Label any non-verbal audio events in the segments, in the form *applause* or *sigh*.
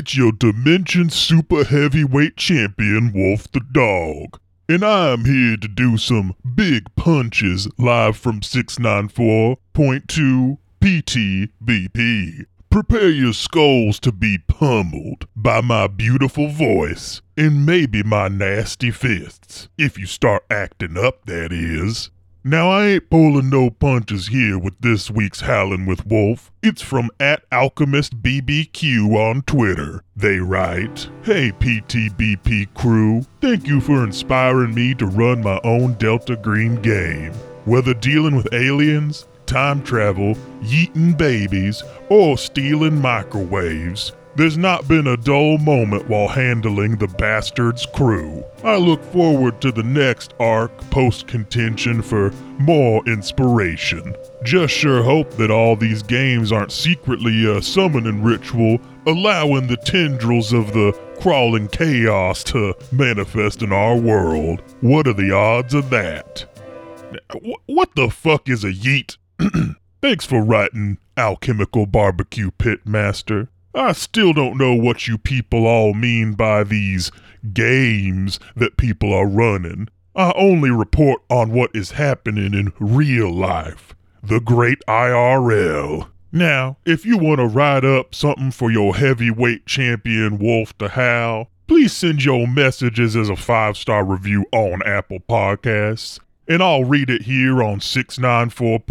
It's your Dimension Super Heavyweight Champion, Wolf the Dog. And I'm here to do some big punches live from 694.2 PTBP. Prepare your skulls to be pummeled by my beautiful voice and maybe my nasty fists. If you start acting up, that is. Now, I ain't pulling no punches here with this week's Howlin' with Wolf. It's from at Alchemist BBQ on Twitter. They write, Hey PTBP crew, thank you for inspiring me to run my own Delta Green game. Whether dealing with aliens, time travel, yeeting babies, or stealing microwaves, there's not been a dull moment while handling the Bastards crew. I look forward to the next arc post contention for more inspiration. Just sure hope that all these games aren't secretly a summoning ritual allowing the tendrils of the crawling chaos to manifest in our world. What are the odds of that? What the fuck is a yeet? *clears throat* Thanks for writing, Alchemical Barbecue Pit Master. I still don't know what you people all mean by these games that people are running. I only report on what is happening in real life. The great IRL. Now, if you want to write up something for your heavyweight champion Wolf to Howl, please send your messages as a five star review on Apple Podcasts and I'll read it here on 694.2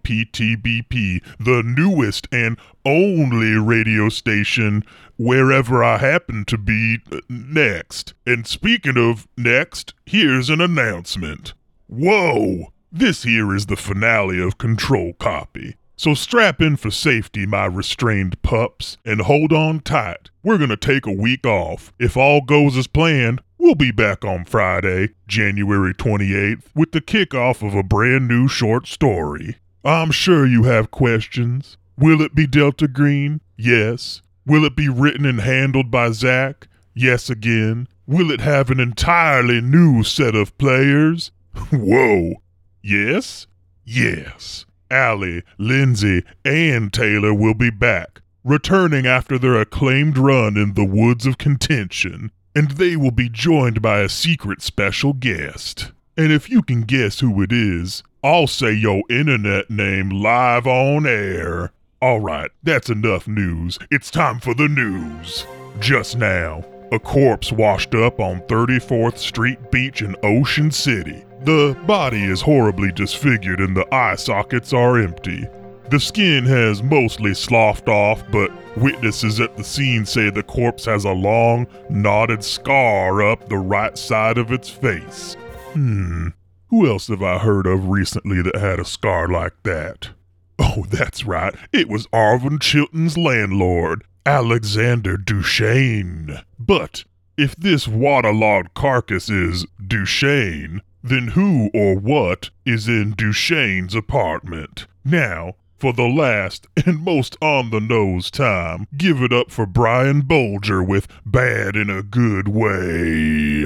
PTBP, the newest and only radio station wherever I happen to be uh, next. And speaking of next, here's an announcement. Whoa! This here is the finale of Control Copy. So strap in for safety, my restrained pups, and hold on tight. We're gonna take a week off. If all goes as planned, we'll be back on Friday, January 28th, with the kickoff of a brand new short story. I'm sure you have questions. Will it be Delta Green? Yes. Will it be written and handled by Zach? Yes again. Will it have an entirely new set of players? *laughs* Whoa. Yes? Yes. Allie, Lindsay, and Taylor will be back, returning after their acclaimed run in the Woods of Contention, and they will be joined by a secret special guest. And if you can guess who it is, I'll say your internet name live on air. Alright, that's enough news. It's time for the news. Just now, a corpse washed up on 34th Street Beach in Ocean City. The body is horribly disfigured and the eye sockets are empty. The skin has mostly sloughed off, but witnesses at the scene say the corpse has a long, knotted scar up the right side of its face. Hmm, who else have I heard of recently that had a scar like that? Oh, that's right, it was Arvin Chilton's landlord, Alexander Duchesne. But if this waterlogged carcass is Duchesne, then who or what is in Duchesne's apartment? Now, for the last and most on the nose time, give it up for Brian Bolger with Bad in a Good Way.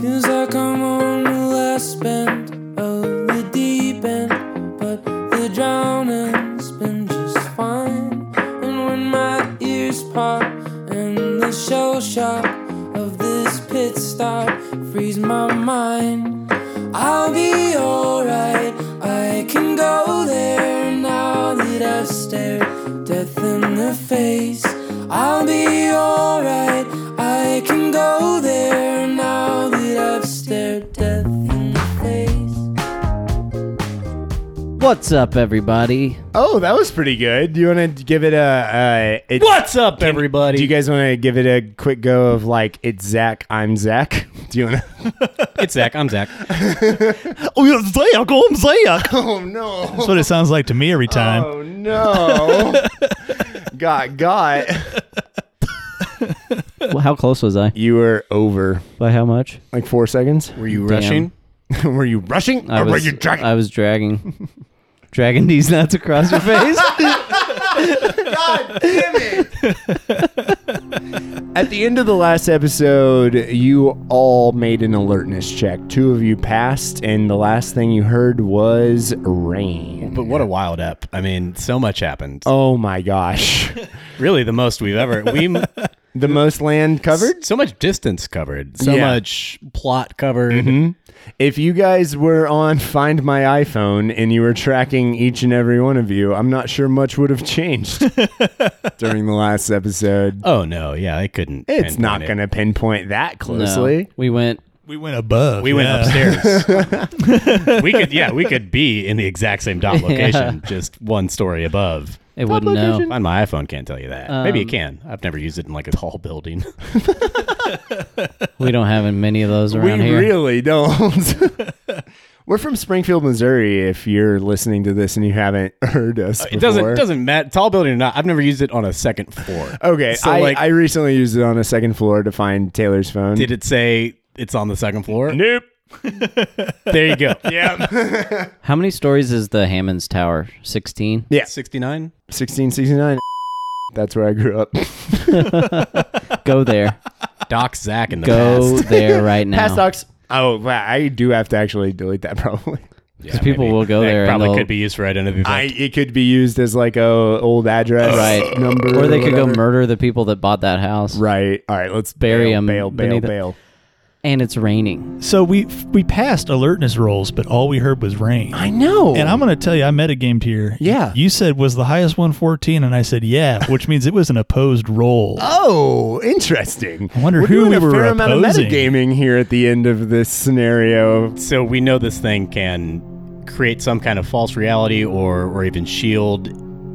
Feels like I'm on the last bend of the deep end, but the drowning's been just fine. And when my ears pop and the shell shock of this pit stop freeze my mind, I'll be alright. I can go there now that I've stared death in the face. I'll be alright. What's up, everybody? Oh, that was pretty good. Do you want to give it a? Uh, it, What's up, can- everybody? Do you guys want to give it a quick go of like it's Zach, I'm Zach? *laughs* Do you want to? *laughs* It's Zach. I'm Zach. *laughs* Oh, yeah, Zach, I'm Zach. Oh no! That's what it sounds like to me every time. Oh no! got got. Well, how close was I? You were over By how much? like four seconds. Were you Damn. rushing? were you rushing I or were you dragging? I was dragging. Dragging these nuts across your face. *laughs* God damn it! At the end of the last episode, you all made an alertness check. Two of you passed, and the last thing you heard was rain. But what a wild up! I mean, so much happened. Oh my gosh. *laughs* Really, the most we've ever. We the most land covered? so much distance covered, so Yeah. much plot covered. Hmm? If you guys were on Find My iPhone and you were tracking each and every one of you, I'm not sure much would have changed *laughs* during the last episode. Oh no, yeah, I couldn't. It's not pinpoint it. going to pinpoint that No. closely. We went. We went above. We went upstairs. *laughs* we could, yeah, we could be in the exact same dot *laughs* location, just one story above. It wouldn't know. Find my iPhone can't tell you that. Maybe it Um, can. I've never used it in like a tall building. *laughs* We don't have many of those around here. we here. really don't. *laughs* We're from Springfield, Missouri. If you're listening to this and you haven't *laughs* heard us, it doesn't before. doesn't matter. Tall building or not, I've never used it on a second floor. Okay, So, I, like- I recently used it on a second floor to find Taylor's phone. Did it say it's on the second floor? Nope. *laughs* There you go. *laughs* Yeah. *laughs* How many stories is the Hammons Tower? 16? yeah. 69. 1669. That's where I grew up. Go there. Doc Zach in the Go past. there right now. Past docs. Oh, wow. I do have to actually delete that probably. Yeah, people maybe. will go That there Probably they'll- could be used for identity theft. I it could be used as like a old address Right. number, Or they could go murder the people that bought that house. Right. All right. Let's Bury bail, 'em Bail. Bail. beneath it. Bail. And it's raining. So we we passed alertness rolls, but all we heard was rain. I know. And I'm going to tell you, I metagamed here. Yeah. You said was the highest 114, and I said yeah, which means it was an opposed roll. Oh, interesting. I wonder We're who doing we a were fair amount of opposing. metagaming here at the end of this scenario. so we know this thing can create some kind of false reality or or even shield.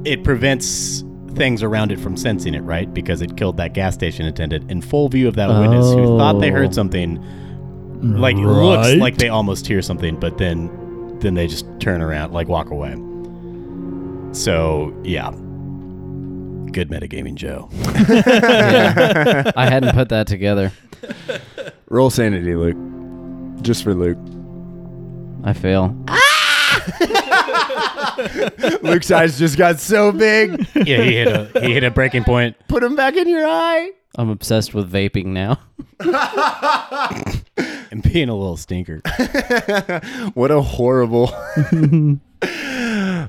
It prevents things around it from sensing it, right? Because it killed that gas station attendant in full view of that witness who thought they Oh. heard something. Like it looks like they almost hear something, but then then they just turn around, like walk away. So yeah, good metagaming, Joe. Yeah. *laughs* I hadn't put that together. Roll sanity, Luke. Just for Luke. I fail. *laughs* *laughs* Luke's eyes just got so big. yeah, he hit a he hit a breaking point. Put him back in your eye. I'm obsessed with vaping now. *laughs* and being a little stinker. *laughs* What a horrible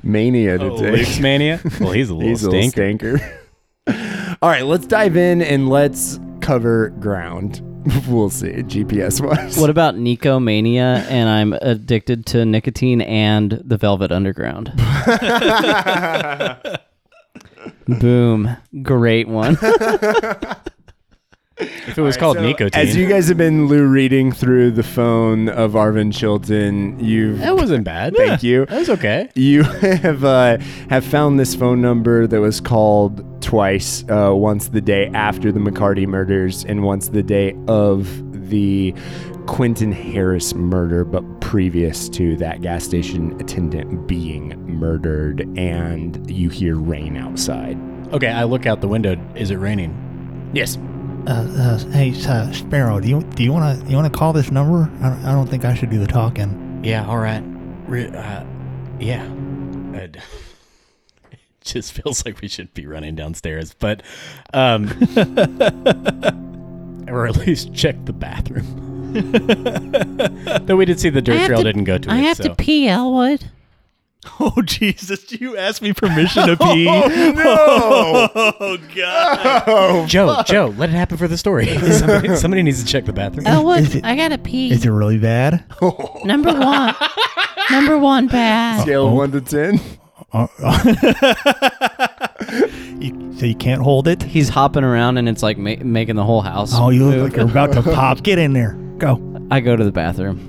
mania to Oh, take. Luke's mania. Well, he's a little He's a little stinker. stinker. All right, let's dive in and let's cover ground. *laughs* We'll see, GPS wise. What about Nicomania and I'm addicted to nicotine and the Velvet Underground? *laughs* Boom. Great one. *laughs* if it was called So, nicotine, As you guys have been Lou reading through the phone of Arvin Chilton, you've that wasn't bad. thank you. That was okay. You *laughs* have uh, have found this phone number that was called twice. Uh, once the day after the McCarty murders, and once the day of the Quentin Harris murder, but previous to that gas station attendant being murdered. And you hear rain outside. Okay, I look out the window. Is it raining? Yes. Uh, uh, hey, uh, Sparrow, do you do you want to you want to call this number? I don't, I don't think I should do the talking. Yeah. All right. Re- uh, yeah. I'd- *laughs* it just feels like we should be running downstairs, but um, *laughs* or at least check the bathroom. *laughs* Though we did see the dirt trail didn't go to I it. have so. to pee, Elwood. *laughs* Oh Jesus! You ask me permission to *laughs* pee. Oh, no! *laughs* Oh God! Oh, Joe, Joe, let it happen for the story. somebody, somebody needs to check the bathroom. Oh, Elwood, I gotta pee. Is it really bad? Number one. Number one bad. Scale of one to ten. Uh, uh, you, so you can't hold it? He's hopping around and it's like ma- making the whole house. Oh, you look move. like you're about to pop. Get in there. Go. I go to the bathroom.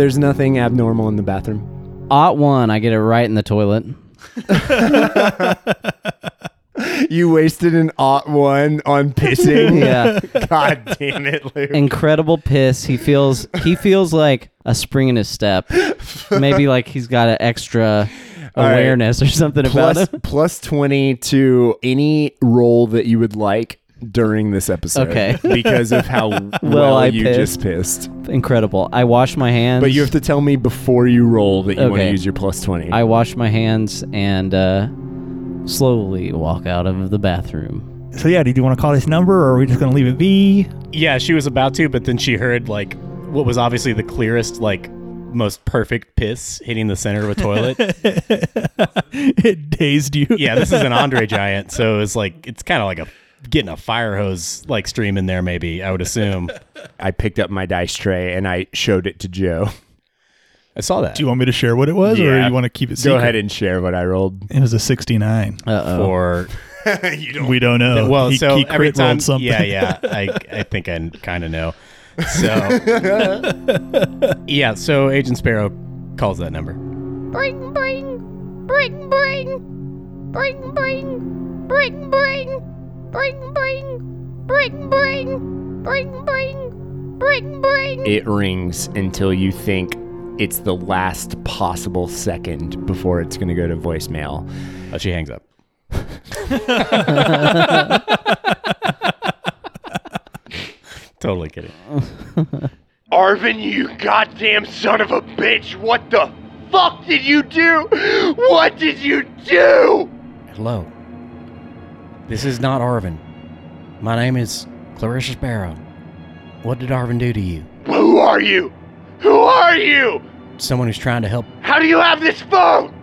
There's nothing abnormal in the bathroom. Ot one, I get it right in the toilet. *laughs* You wasted an ought one on pissing. *laughs* Yeah. God damn it, Luke. Incredible piss. He feels he feels like a spring in his step. Maybe like he's got an extra All right. awareness or something about plus, him. plus 20 to any role that you would like during this episode. Okay. *laughs* because of how *laughs* well, I you pissed. just pissed. Incredible. I wash my hands. But you have to tell me before you roll that you want to Okay. use your plus 20. I wash my hands and uh, slowly walk out of the bathroom. So yeah, did you want to call this number, or are we just gonna leave it be? Yeah, she was about to, but then she heard like what was obviously the clearest, like most perfect piss hitting the center of a toilet. *laughs* it dazed you. yeah, this is an Andre giant, so it's like it's kind of like a getting a fire hose like stream in there. Maybe I would assume. *laughs* I picked up my dice tray and I showed it to Joe. I saw that Do you want me to share what it was, or Yeah. you want to keep it secret? Go ahead and share what I rolled. It was a 69. Uh oh. for *laughs* We don't know. well, he, so he every crit rolled time, something. yeah, yeah, I I think I kind of know. So *laughs* yeah, so Agent Sparrow calls that number. Bring, bring, bring, bring, bring, bring, bring, bring, bring, bring, bring, bring, bring, bring, bring, bring. It rings until you think it's the last possible second before it's going to go to voicemail. Oh, she hangs up. *laughs* totally kidding. Arvin, you goddamn son of a bitch! What the fuck did you do? What did you do? Hello. This is not Arvin. My name is Clarissa Sparrow. What did Arvin do to you? Who are you? Who are you? Someone who's trying to help. How do you have this phone?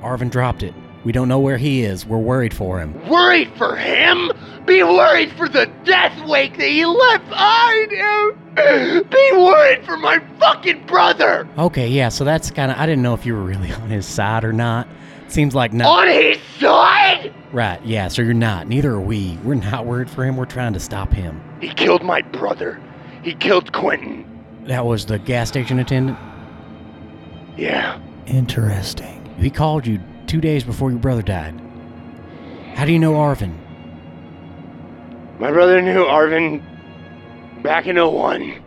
Arvin dropped it. We don't know where he is. We're worried for him. Worried for him? Be worried for the death wake that he left behind him? Be worried for my fucking brother! Okay, yeah, so that's kind of. I didn't know if you were really *laughs* on his side or not. Seems like not. On his side? Right, yeah, so you're not. Neither are we. We're not worried for him. We're trying to stop him. He killed my brother. He killed Quentin. That was the gas station attendant. Yeah. Interesting. He called you two days before your brother died. How do you know Arvin? My brother knew Arvin back in 01.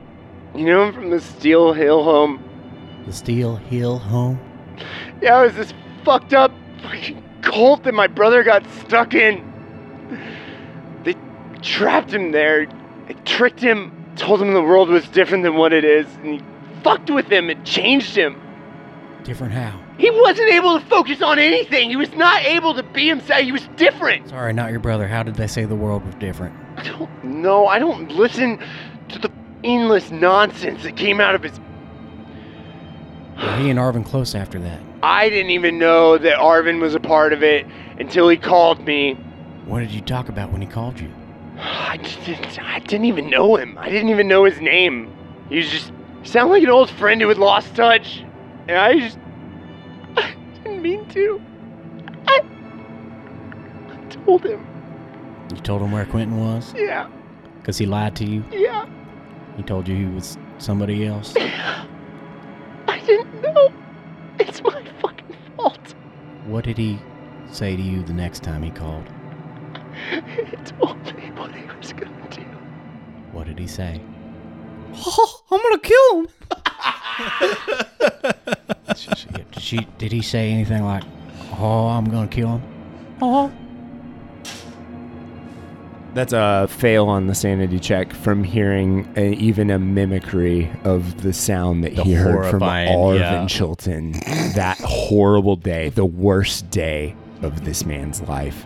You know him from the Steel Hill home? The Steel Hill home? Yeah, it was this fucked up fucking cult that my brother got stuck in. They trapped him there. They tricked him, told him the world was different than what it is, and he fucked with him and changed him. Different how? He wasn't able to focus on anything. He was not able to be himself. He was different. Sorry, not your brother. How did they say the world was different? I don't know. I don't listen to the endless nonsense that came out of his. Were he and Arvin close after that? I didn't even know that Arvin was a part of it until he called me. What did you talk about when he called you? *sighs* I just didn't, I didn't even know him. I didn't even know his name. He was just sound like an old friend who had lost touch, and I just *sighs* I didn't mean to. I, I told him, You told him where Quentin was? yeah, Because he lied to you? yeah. He told you he was somebody else? I *laughs* didn't know. It's my fucking fault. What did he say to you the next time he called? He told me what he was gonna do. What did he say? Oh, I'm gonna kill him. *laughs* Did she? Did he say anything like, "Oh, I'm gonna kill him"? Oh, That's a fail on the sanity check from hearing a, even a mimicry of the sound that The he heard from Arvin yeah. Chilton that horrible day, the worst day of this man's life.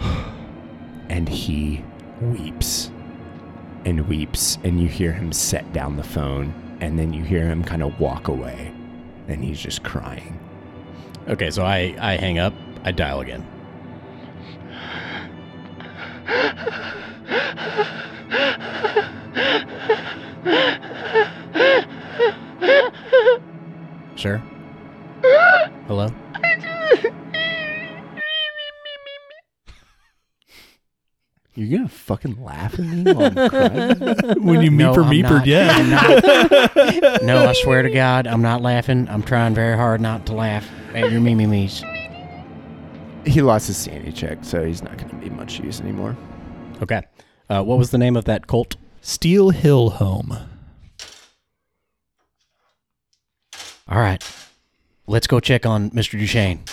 *sighs* And he weeps and weeps, and you hear him set down the phone, and then you hear him kind of walk away, and he's just crying. Okay, so I I hang up. I dial again. Sure. Hello. You're gonna fucking laugh at me while I'm *laughs* crying? When you meet No, for I'm meeper, not. yeah. I'm not. *laughs* no, I swear to God, I'm not laughing. I'm trying very hard not to laugh at your mimi me's. he lost his sanity check, so he's not gonna be much use anymore. Okay. Uh, what was the name of that cult? Steel Hill Home. All right. Let's go check on Mr. Duchesne.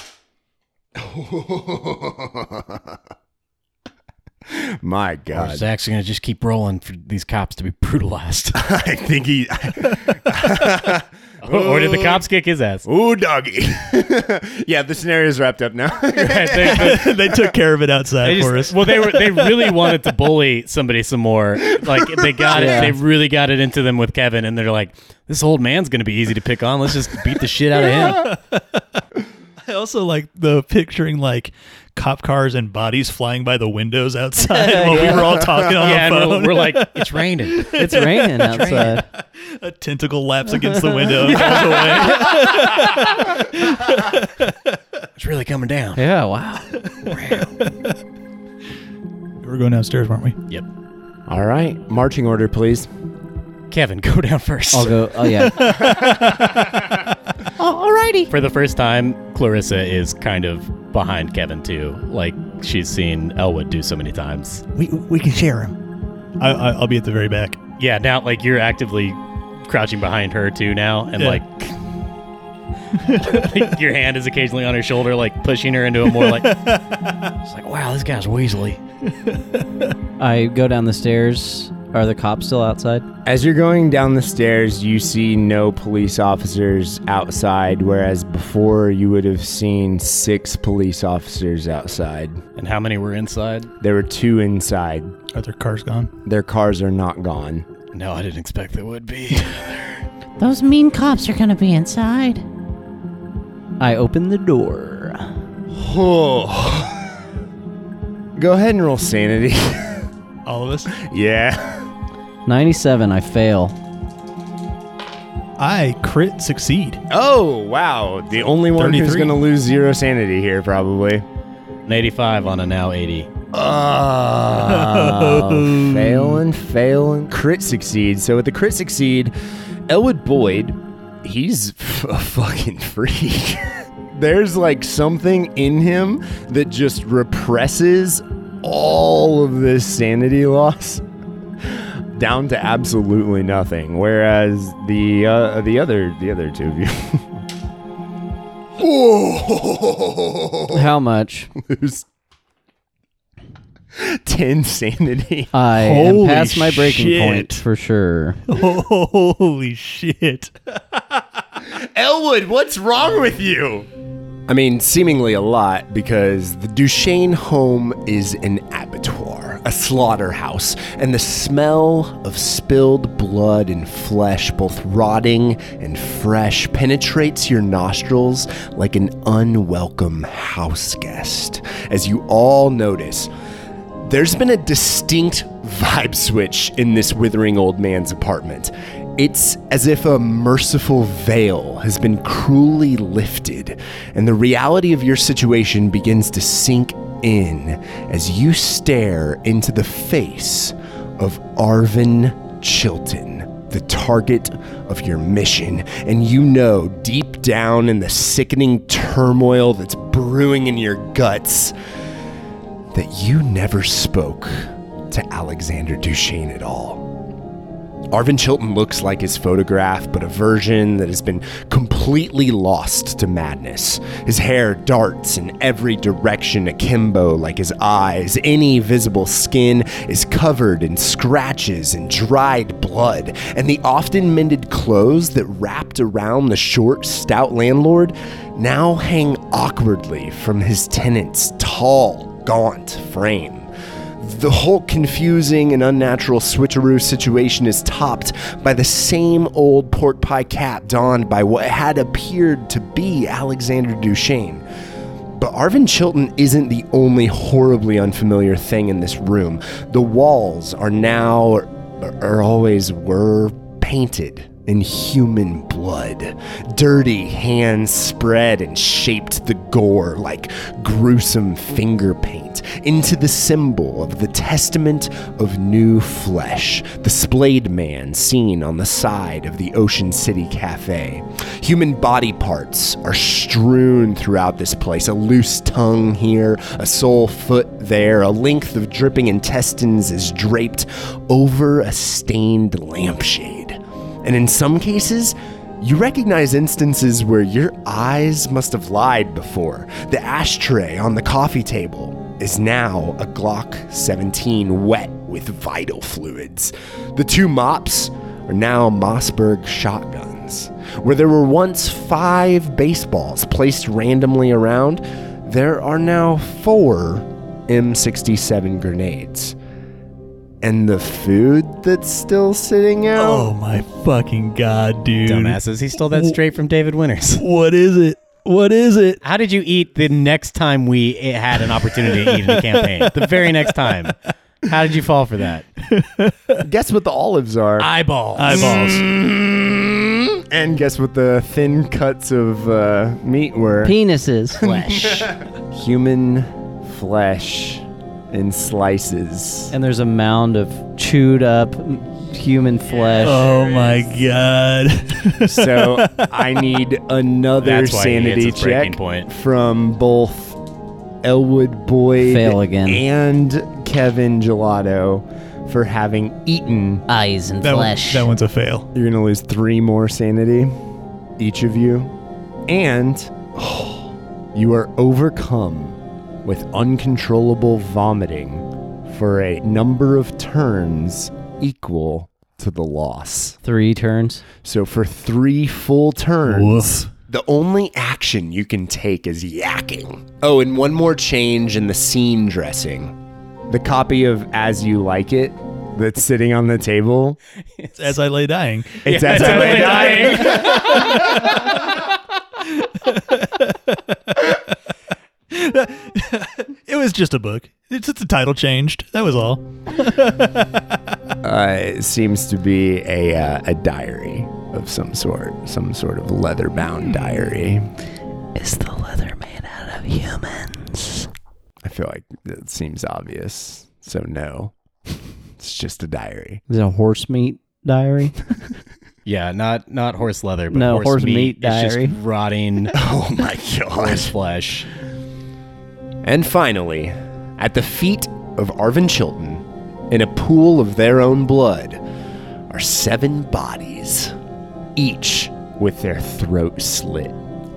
*laughs* My Or God. Zach's gonna just keep rolling for these cops to be brutalized. *laughs* I think he. *laughs* or did the cops kick his ass? Ooh, doggy. *laughs* yeah, the scenario's wrapped up now. *laughs* They- they- *laughs* they took care of it outside they for us. well, they were they really wanted to bully somebody some more. Like they got Yeah. it. They really got it into them with Kevin, and they're like, "This old man's gonna be easy to pick on. Let's just beat the shit out of him." *laughs* I also like the picturing like cop cars and bodies flying by the windows outside while we were all talking on yeah, the phone. we're, we're like, *laughs* "It's raining." *laughs* It's raining outside. a tentacle laps against the window and falls away. It's really coming down. Yeah, wow. we're going downstairs, weren't we? Yep. All right, marching order, please. Kevin, go down first. I'll go. Oh yeah. Oh, alrighty. For the first time, Clarissa is kind of behind Kevin too. Like she's seen Elwood do so many times. We we can share him. I, I, I'll be at the very back. Yeah, now like you're actively crouching behind her too now, and Yeah. like. like, *laughs* your hand is occasionally on her shoulder, like pushing her into a more like. *laughs* It's like, wow, this guy's weaselly. *laughs* I go down the stairs. Are the cops still outside? As you're going down the stairs, you see no police officers outside, whereas before you would have seen six police officers outside. And how many were inside? There were two inside. Are their cars gone? Their cars are not gone. No, I didn't expect there would be. *laughs* Those mean cops are gonna be inside. I open the door. Oh. Go ahead and roll sanity. *laughs* All of us? yeah. 97. I fail. I crit succeed. Oh, wow. The only one who's 33. going to lose zero sanity here, probably. An 85 on a now 80. Oh, *laughs* failing, failing. Crit succeed. So with the crit succeed, Elwood Boyd, he's f- *laughs* a fucking freak. There's like something in him that just represses all of this sanity *laughs* loss down to absolutely nothing. Whereas the uh, the other the other two of you *laughs* How much? lose ten sanity. I am Holy past my breaking shit. point for sure. Holy shit. *laughs* Elwood, what's wrong with you? I mean, seemingly a lot, because the Duchesne home is an abattoir, a slaughterhouse, and the smell of spilled blood and flesh, both rotting and fresh, penetrates your nostrils like an unwelcome house guest. As you all notice, there's been a distinct *laughs* vibe switch in this withering old man's apartment. It's as if a merciful veil has been cruelly lifted, and the reality of your situation begins to sink in as you stare into the face of Arvin Chilton, the target of your mission. And you know deep down in the sickening turmoil that's brewing in your guts that you never spoke to Alexander Duchesne at all. Arvin Chilton looks like his photograph, but a version that has been completely lost to madness. His hair darts in every direction akimbo like his eyes. Any visible skin is covered in scratches and dried blood, and the often mended clothes that wrapped around the short, stout landlord now hang awkwardly from his tenant's tall, gaunt frame. The whole confusing and unnatural switcheroo situation is topped by the same old pork pie cap donned by what had appeared to be Alexander Duchesne. But Arvin Chilton isn't the only horribly unfamiliar thing in this room. The walls are now, or, or always were, painted in human blood. Dirty hands spread and shaped the gore like gruesome finger paint into the symbol of the testament of new flesh, the splayed man seen on the side of the Ocean City Cafe. Human body parts are strewn throughout this place a loose tongue here, a sole foot there, a length of dripping intestines is draped over a stained lampshade. And in some cases, you recognize instances where your eyes must have lied before. The ashtray on the coffee table is now a Glock 17 wet with vital fluids. The two mops are now Mossberg shotguns. Where there were once five baseballs placed randomly around, there are now four M67 grenades. And the food that's still sitting out? Oh my fucking god, dude. Dumbasses. He stole that straight from David Winters. *laughs* What is it? What is it? How did you eat the next time we had an opportunity to eat in a campaign? The very next time. How did you fall for that? Guess what the olives are? Eyeballs. Eyeballs. Mm, and guess what the thin cuts of uh, meat were? Penises. *laughs* Flesh. Human flesh in slices. and there's a mound of chewed up human flesh. Oh my god. *laughs* so I need another That's why he hits sanity his breaking check point. from both Elwood Boyd Fail again. and Kevin Gelato for having eaten. Eyes and that, one, flesh. that one's a fail. You're gonna lose three more sanity, each of you, and oh, you are overcome with uncontrollable vomiting for a number of turns equal to the loss. Three turns. So for three full turns, Woof. the only action you can take is yakking. Oh, and one more change in the scene dressing. The copy of As You Like It that's sitting on the table. It's as I lay dying. It's As I Lay Dying. *laughs* *laughs* It was just a book. It's just the title changed. That was all. *laughs* Uh, it seems to be a, uh, a diary of some sort, some sort of leather bound diary. Is the leather made out of humans? I feel like it seems obvious. So, no. It's just a diary. Is it a horse meat diary? *laughs* Yeah, not not horse leather, but No, horse, horse meat. meat It's diary. just rotting Oh my horse flesh. And finally, at the feet of Arvin Chilton, in a pool of their own blood, are seven bodies, each with their throat slit.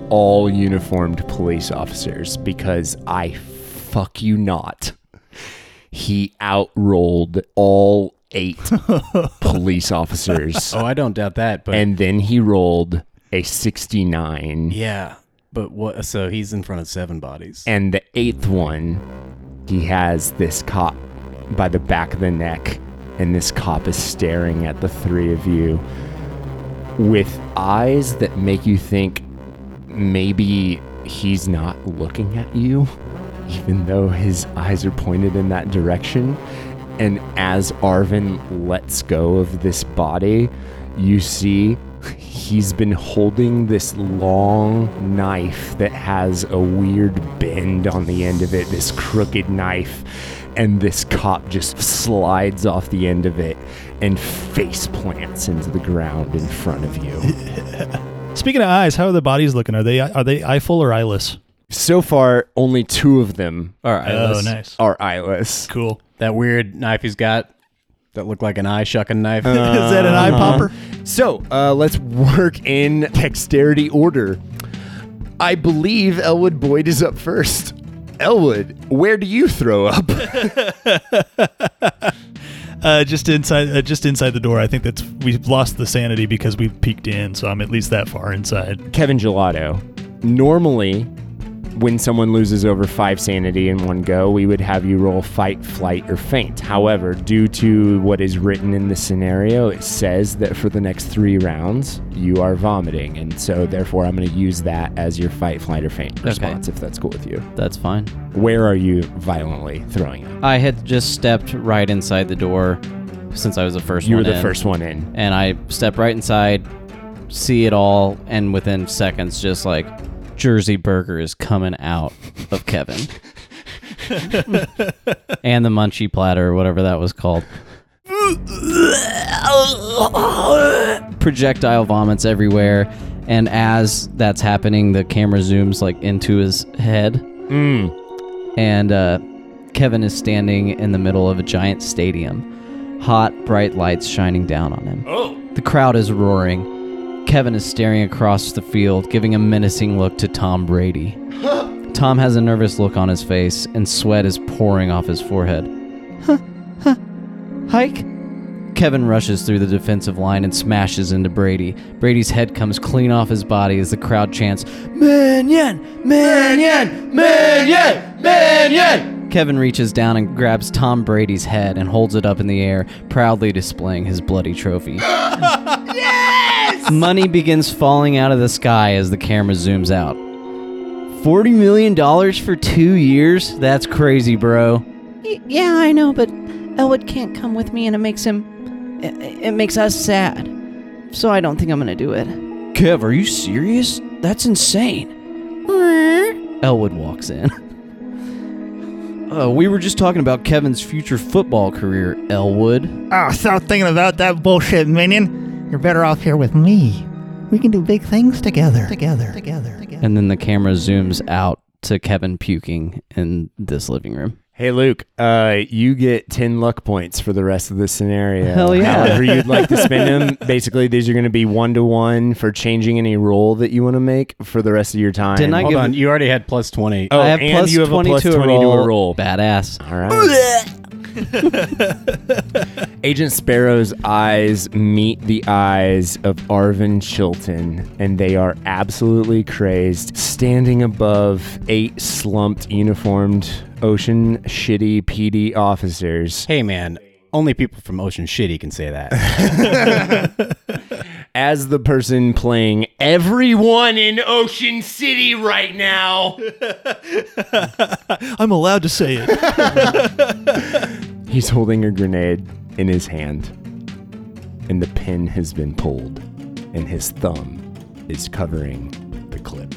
All uniformed police officers, because I fuck you not. He outrolled all eight *laughs* police officers. Oh, I don't doubt that, but And then he rolled a 69. yeah. But what so he's in front of seven bodies. And the eighth one, he has this cop by the back of the neck, and this cop is staring at the three of you with eyes that make you think maybe he's not looking at you, even though his eyes are pointed in that direction. And as Arvin lets go of this body, you see he's been holding this long knife that has a weird bend on the end of it, this crooked knife. And this cop just slides off the end of it and face plants into the ground in front of you. *laughs* Speaking of eyes, how are the bodies looking? Are they are they eyeful or eyeless? so far, only two of them All right. Oh, nice. are eyeless. Cool. that weird knife he's got that looked like an eye shucking knife. *laughs* Is that an eye uh-huh. popper? So uh, let's work in dexterity order. I believe Elwood Boyd is up first. Elwood, where do you throw up? *laughs* Uh, just inside, uh, just inside the door. I think that's we've lost the sanity because we've peeked in, so I'm at least that far inside. Kevin Gelato. Normally, when someone loses over five sanity in one go, we would have you roll fight, flight, or faint. However, due to what is written in the scenario, it says that for the next three rounds, you are vomiting. And so, therefore, I'm going to use that as your fight, flight, or faint response, if that's cool with you. That's fine. Where are you violently throwing it? I had just stepped right inside the door since I was the first You were one the in. first one in. And I step right inside, see it all, and within seconds, just like Jersey Burger is coming out of Kevin. and the munchie platter, or whatever that was called. Projectile vomits everywhere. And as that's happening, the camera zooms like into his head. Mm. And uh, Kevin is standing in the middle of a giant stadium. Hot, bright lights shining down on him. Oh. The crowd is roaring. Kevin is staring across the field, giving a menacing look to Tom Brady. *laughs* Tom has a nervous look on his face, and sweat is pouring off his forehead. Huh, huh. Hike? Kevin rushes through the defensive line and smashes into Brady. Brady's head comes clean off his body as the crowd chants, Manyan! Manyan! Manyan! Manyan! Kevin reaches down and grabs Tom Brady's head and holds it up in the air, proudly displaying his bloody trophy. *laughs* Money begins falling out of the sky as the camera zooms out. $40 million for two years? That's crazy, bro. Y- yeah, I know, but Elwood can't come with me, and it makes him. It, it makes us sad. So I don't think I'm gonna do it. Kev, are you serious? That's insane. Elwood walks in. *laughs* Uh, we were just talking about Kevin's future football career, Elwood. Oh, stop thinking about that bullshit, minion. You're better off here with me. We can do big things together. Together. Together. Together. And then the camera zooms out to Kevin puking in this living room. Hey Luke, uh, you get ten luck points for the rest of the scenario. Hell yeah. However you'd like to spend them. *laughs* Basically, these are going to be one to one for changing any roll that you want to make for the rest of your time. Didn't I Hold give on, you already had plus 20. Oh, I have and plus you have a 20 plus to, 20 a to a roll. Badass. All right. *laughs* *laughs* Agent Sparrow's eyes meet the eyes of Arvin Chilton, and they are absolutely crazed, standing above eight slumped, uniformed, ocean shitty PD officers. Hey, man, only people from Ocean Shitty can say that. *laughs* *laughs* As the person playing everyone in Ocean City right now, I'm allowed to say it. He's holding a grenade in his hand, and the pin has been pulled, and his thumb is covering the clip.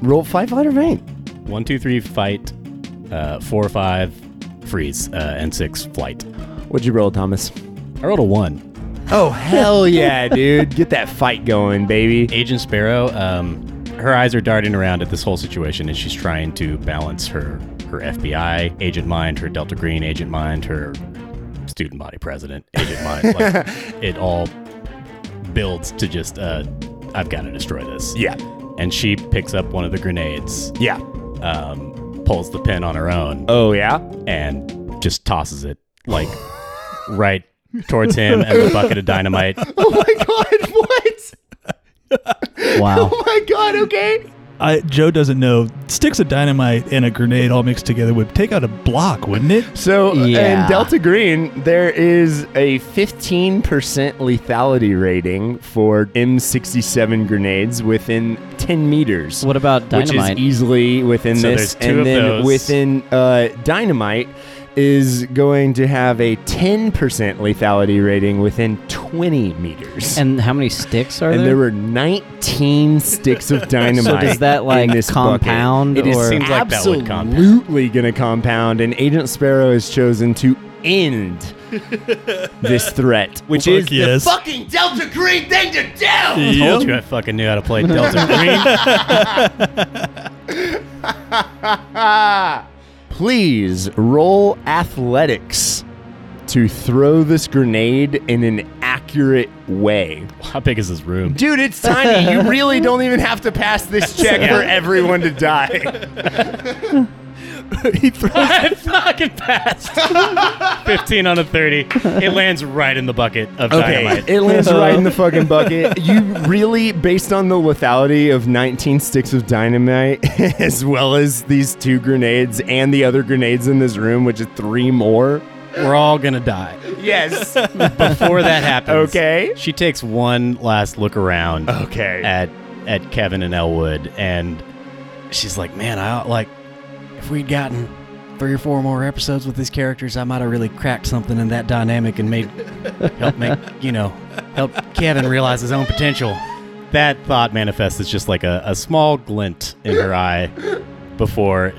Roll five out of eight. One, two, three, fight. Uh, four, five, freeze. Uh, and six, flight. What'd you roll, Thomas? I rolled a one. Oh hell yeah, *laughs* dude! Get that fight going, baby. Agent Sparrow, um, her eyes are darting around at this whole situation, and she's trying to balance her her FBI agent mind, her Delta Green agent mind, her student body president agent mind. *laughs* Like, it all builds to just, uh, I've got to destroy this. Yeah, And she picks up one of the grenades, yeah. um, pulls the pin on her own, Oh yeah. and just tosses it like *laughs* right towards him and the bucket of dynamite. *laughs* Oh my god! What? Wow. Oh my god! Okay. I, Joe doesn't know. Sticks of dynamite and a grenade all mixed together would take out a block, wouldn't it? So Yeah. in Delta Green, there is a 15% lethality rating for M67 grenades within 10 meters. What about which dynamite? is easily within So this, there's two and of then those. within uh, dynamite is going to have a 10% lethality rating within 20 meters. and how many sticks are there? And there? there were 19 sticks of dynamite. *laughs* So does that, in like, this bucket. compound, It is or- Seems like that would compound. absolutely going to compound, and Agent Sparrow has chosen to end *laughs* this threat, which Fuck is yes. the fucking Delta Green thing to do. I told you I fucking knew how to play Delta Green. *laughs* Please roll athletics to throw this grenade in an accurate way. How big is this room? Dude, it's tiny. you *laughs* really don't even have to pass this check for everyone to die. *laughs* *laughs* he throws *laughs* I fucking passed. *laughs* 15 on a 30. It lands right in the bucket of dynamite. it lands right in the fucking bucket. You really, based on the lethality of 19 sticks of dynamite, as well as these two grenades and the other grenades in this room, which is three more. We're all gonna die. Yes. Before that happens, Okay. she takes one last look around Okay. at at Kevin and Elwood, and she's like, "Man, I like if we'd gotten three or four more episodes with these characters, I might have really cracked something in that dynamic and made help make you know help Kevin realize his own potential." That thought manifests as just like a, a small glint in her eye before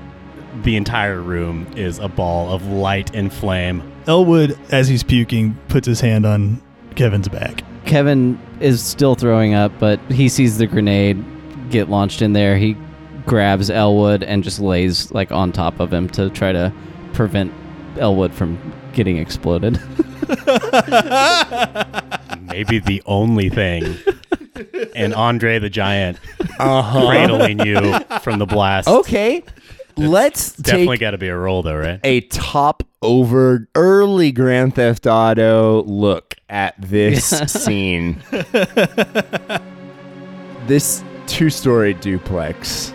the entire room is a ball of light and flame. Elwood, as he's puking, puts his hand on Kevin's back. Kevin is still throwing up, but he sees the grenade get launched in there. He grabs Elwood and just lays like on top of him to try to prevent Elwood from getting exploded. *laughs* maybe the only thing. *laughs* And Andre the Giant Uh-huh. cradling you from the blast. Okay. Let's Definitely take got to be a roll, though, right? a top over early Grand Theft Auto look at this *laughs* scene. this two story duplex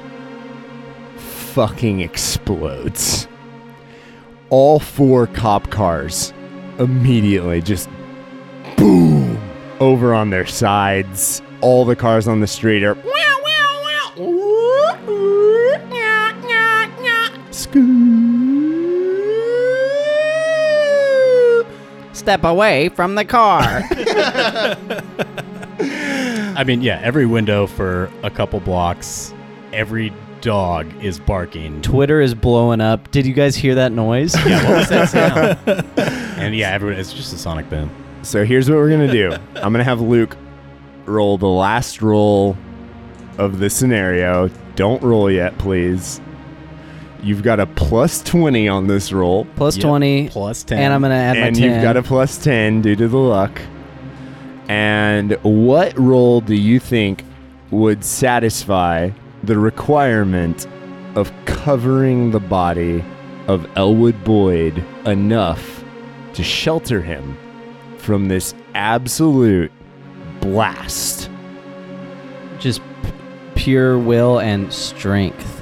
fucking explodes. All four cop cars immediately just boom over on their sides. All the cars on the street are Step away from the car. *laughs* I mean, yeah, every window for a couple blocks, every dog is barking. Twitter is blowing up. Did you guys hear that noise? Yeah, what was that sound? *laughs* and yeah, everyone, it's just a sonic boom. So here's what we're gonna do. I'm gonna have Luke roll the last roll of the scenario. Don't roll yet, please. You've got a plus 20 on this roll, Plus Yep, 20. Plus 10. And I'm going to add and my 10. you've got a plus 10 due to the luck. And what roll do you think would satisfy the requirement of covering the body of Elwood Boyd enough to shelter him from this absolute blast? Just p- pure will and strength.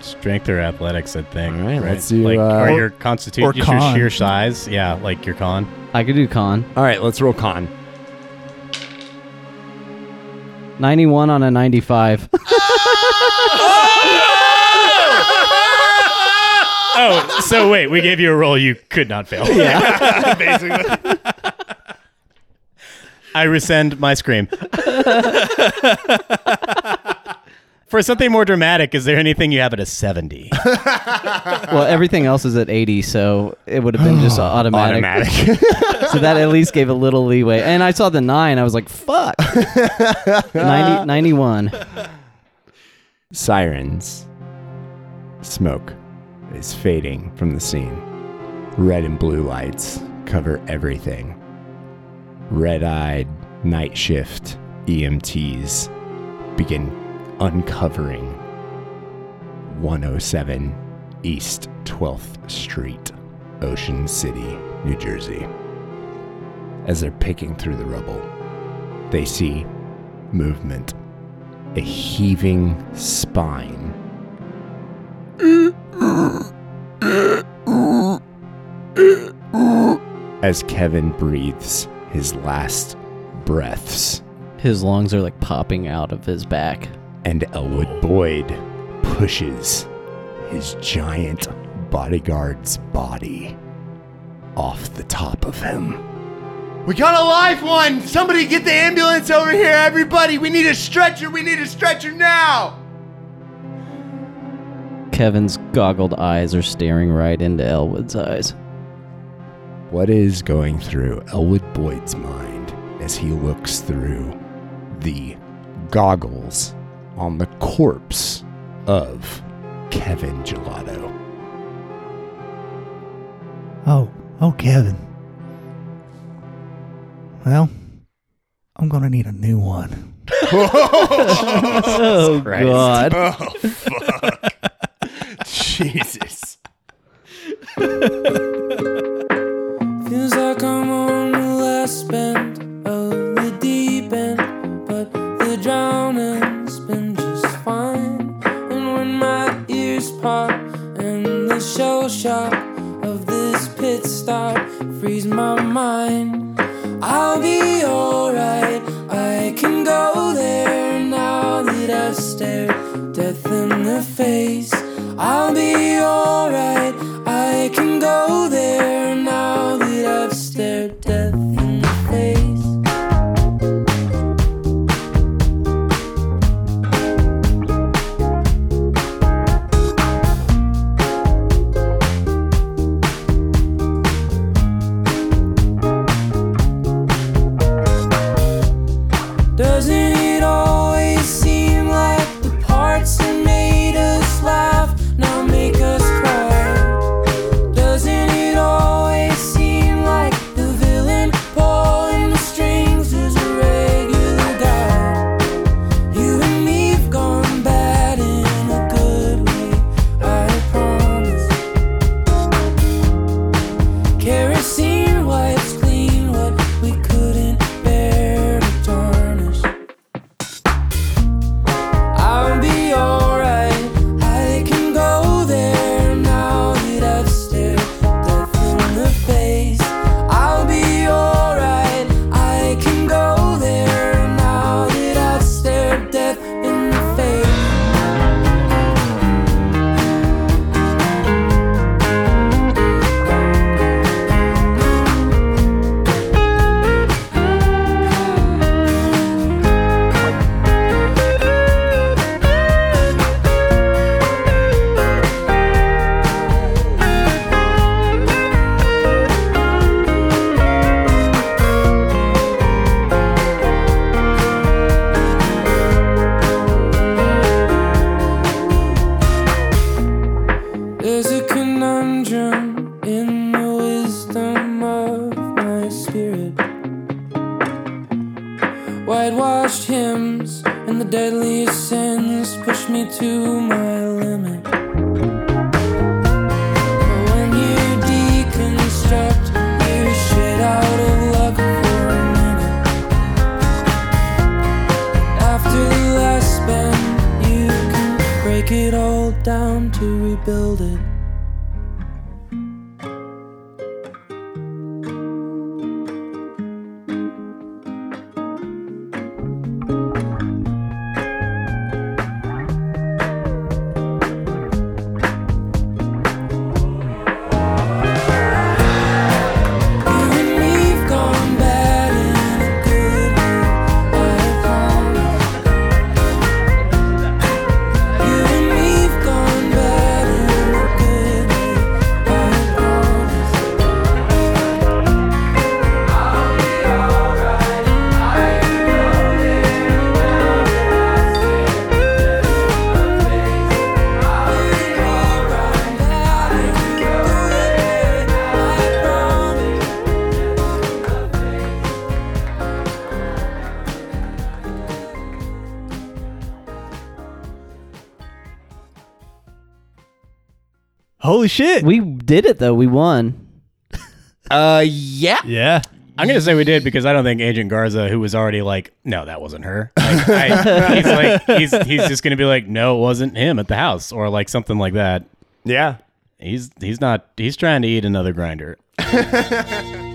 Strength or athletics, I think. All right, let's do, Like, uh, or Or- your constitution, or just your con. sheer size. Yeah, like your con. I could do con. All right, let's roll con. 91 on a 95. *laughs* Oh, so wait, we gave you a roll you could not fail. Yeah. *laughs* Basically. I rescind my scream. For something more dramatic, is there anything you have at a 70? *laughs* well, everything else is at 80, so it would have been just *gasps* automatic. Automatic. *laughs* So that at least gave a little leeway. And I saw the 9. I was like, fuck. 90, 91. Sirens. Smoke is fading from the scene. Red and blue lights cover everything. Red eyed night shift EMTs begin uncovering 107 East 12th Street, Ocean City, New Jersey. As they're picking through the rubble, they see movement a heaving spine. As Kevin breathes his last breaths, His lungs are like popping out of his back. and Elwood Boyd pushes his giant bodyguard's body off the top of him. We got a live one! Somebody get the ambulance over here, everybody! We need a stretcher! We need a stretcher now! Kevin's goggled eyes are staring right into Elwood's eyes. What is going through Elwood Boyd's mind as he looks through the goggles on the corpse of Kevin Gelato? Oh, oh, Kevin. Well, I'm gonna need a new one. *laughs* Oh, *laughs* oh God. Oh, fuck. Jesus. Feels like I'm on the last bend of the deep end, but the drowning's been just fine. And when my ears pop and the shell shock of this pit stop freeze my mind, I'll be alright. I can go there now that I've stared death in the face. I Holy shit. We did it though. We won. *laughs* Uh, yeah. yeah. I'm gonna say we did because I don't think Agent Garza, who was already like, no, that wasn't her. Like, I, *laughs* he's like, he's he's just gonna be like, no, it wasn't him at the house, or like something like that. Yeah. He's he's not. He's trying to eat another grinder. *laughs*